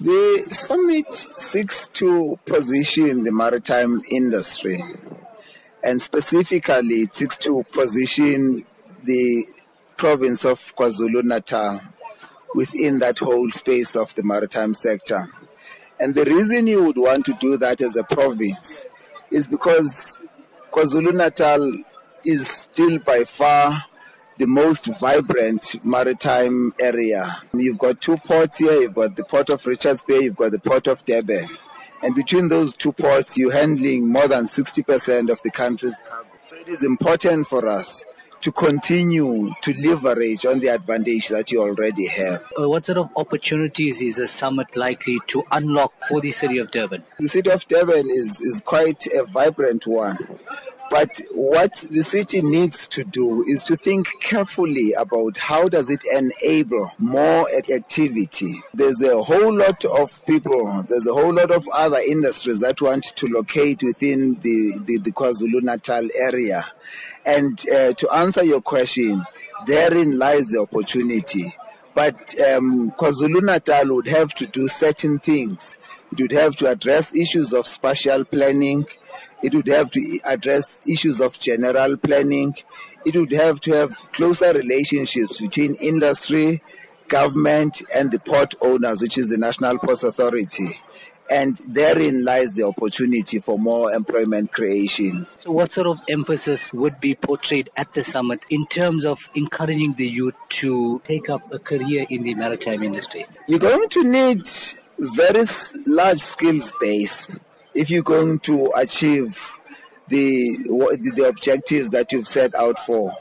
The summit seeks to position the maritime industry and specifically it seeks to position the province of KwaZulu Natal within that whole space of the maritime sector. And the reason you would want to do that as a province is because KwaZulu Natal is still by far the most vibrant maritime area. You've got two ports here, you've got the port of Richards Bay, you've got the port of Durban. And between those two ports, you're handling more than 60% of the country's cargo. So it is important for us to continue to leverage on the advantage that you already have. Uh, what sort of opportunities is a summit likely to unlock for the city of Durban? The city of Durban is, is quite a vibrant one. But what the city needs to do is to think carefully about how does it enable more activity. There's a whole lot of people, there's a whole lot of other industries that want to locate within the, the, the KwaZulu-Natal area. And uh, to answer your question, therein lies the opportunity. But um, KwaZulu-Natal would have to do certain things. It would have to address issues of spatial planning, it would have to address issues of general planning. It would have to have closer relationships between industry, government, and the port owners, which is the National Ports Authority. And therein lies the opportunity for more employment creation. So, what sort of emphasis would be portrayed at the summit in terms of encouraging the youth to take up a career in the maritime industry? You're going to need very large skills base if you're going to achieve the the objectives that you've set out for.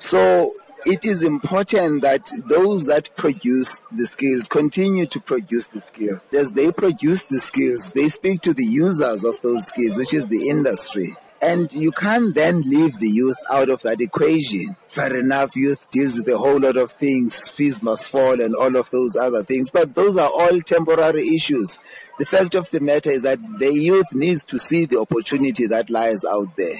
So it is important that those that produce the skills continue to produce the skills. As they produce the skills, they speak to the users of those skills, which is the industry. And you can't then leave the youth out of that equation. Fair enough, youth deals with a whole lot of things, fees must fall and all of those other things, but those are all temporary issues. The fact of the matter is that the youth needs to see the opportunity that lies out there.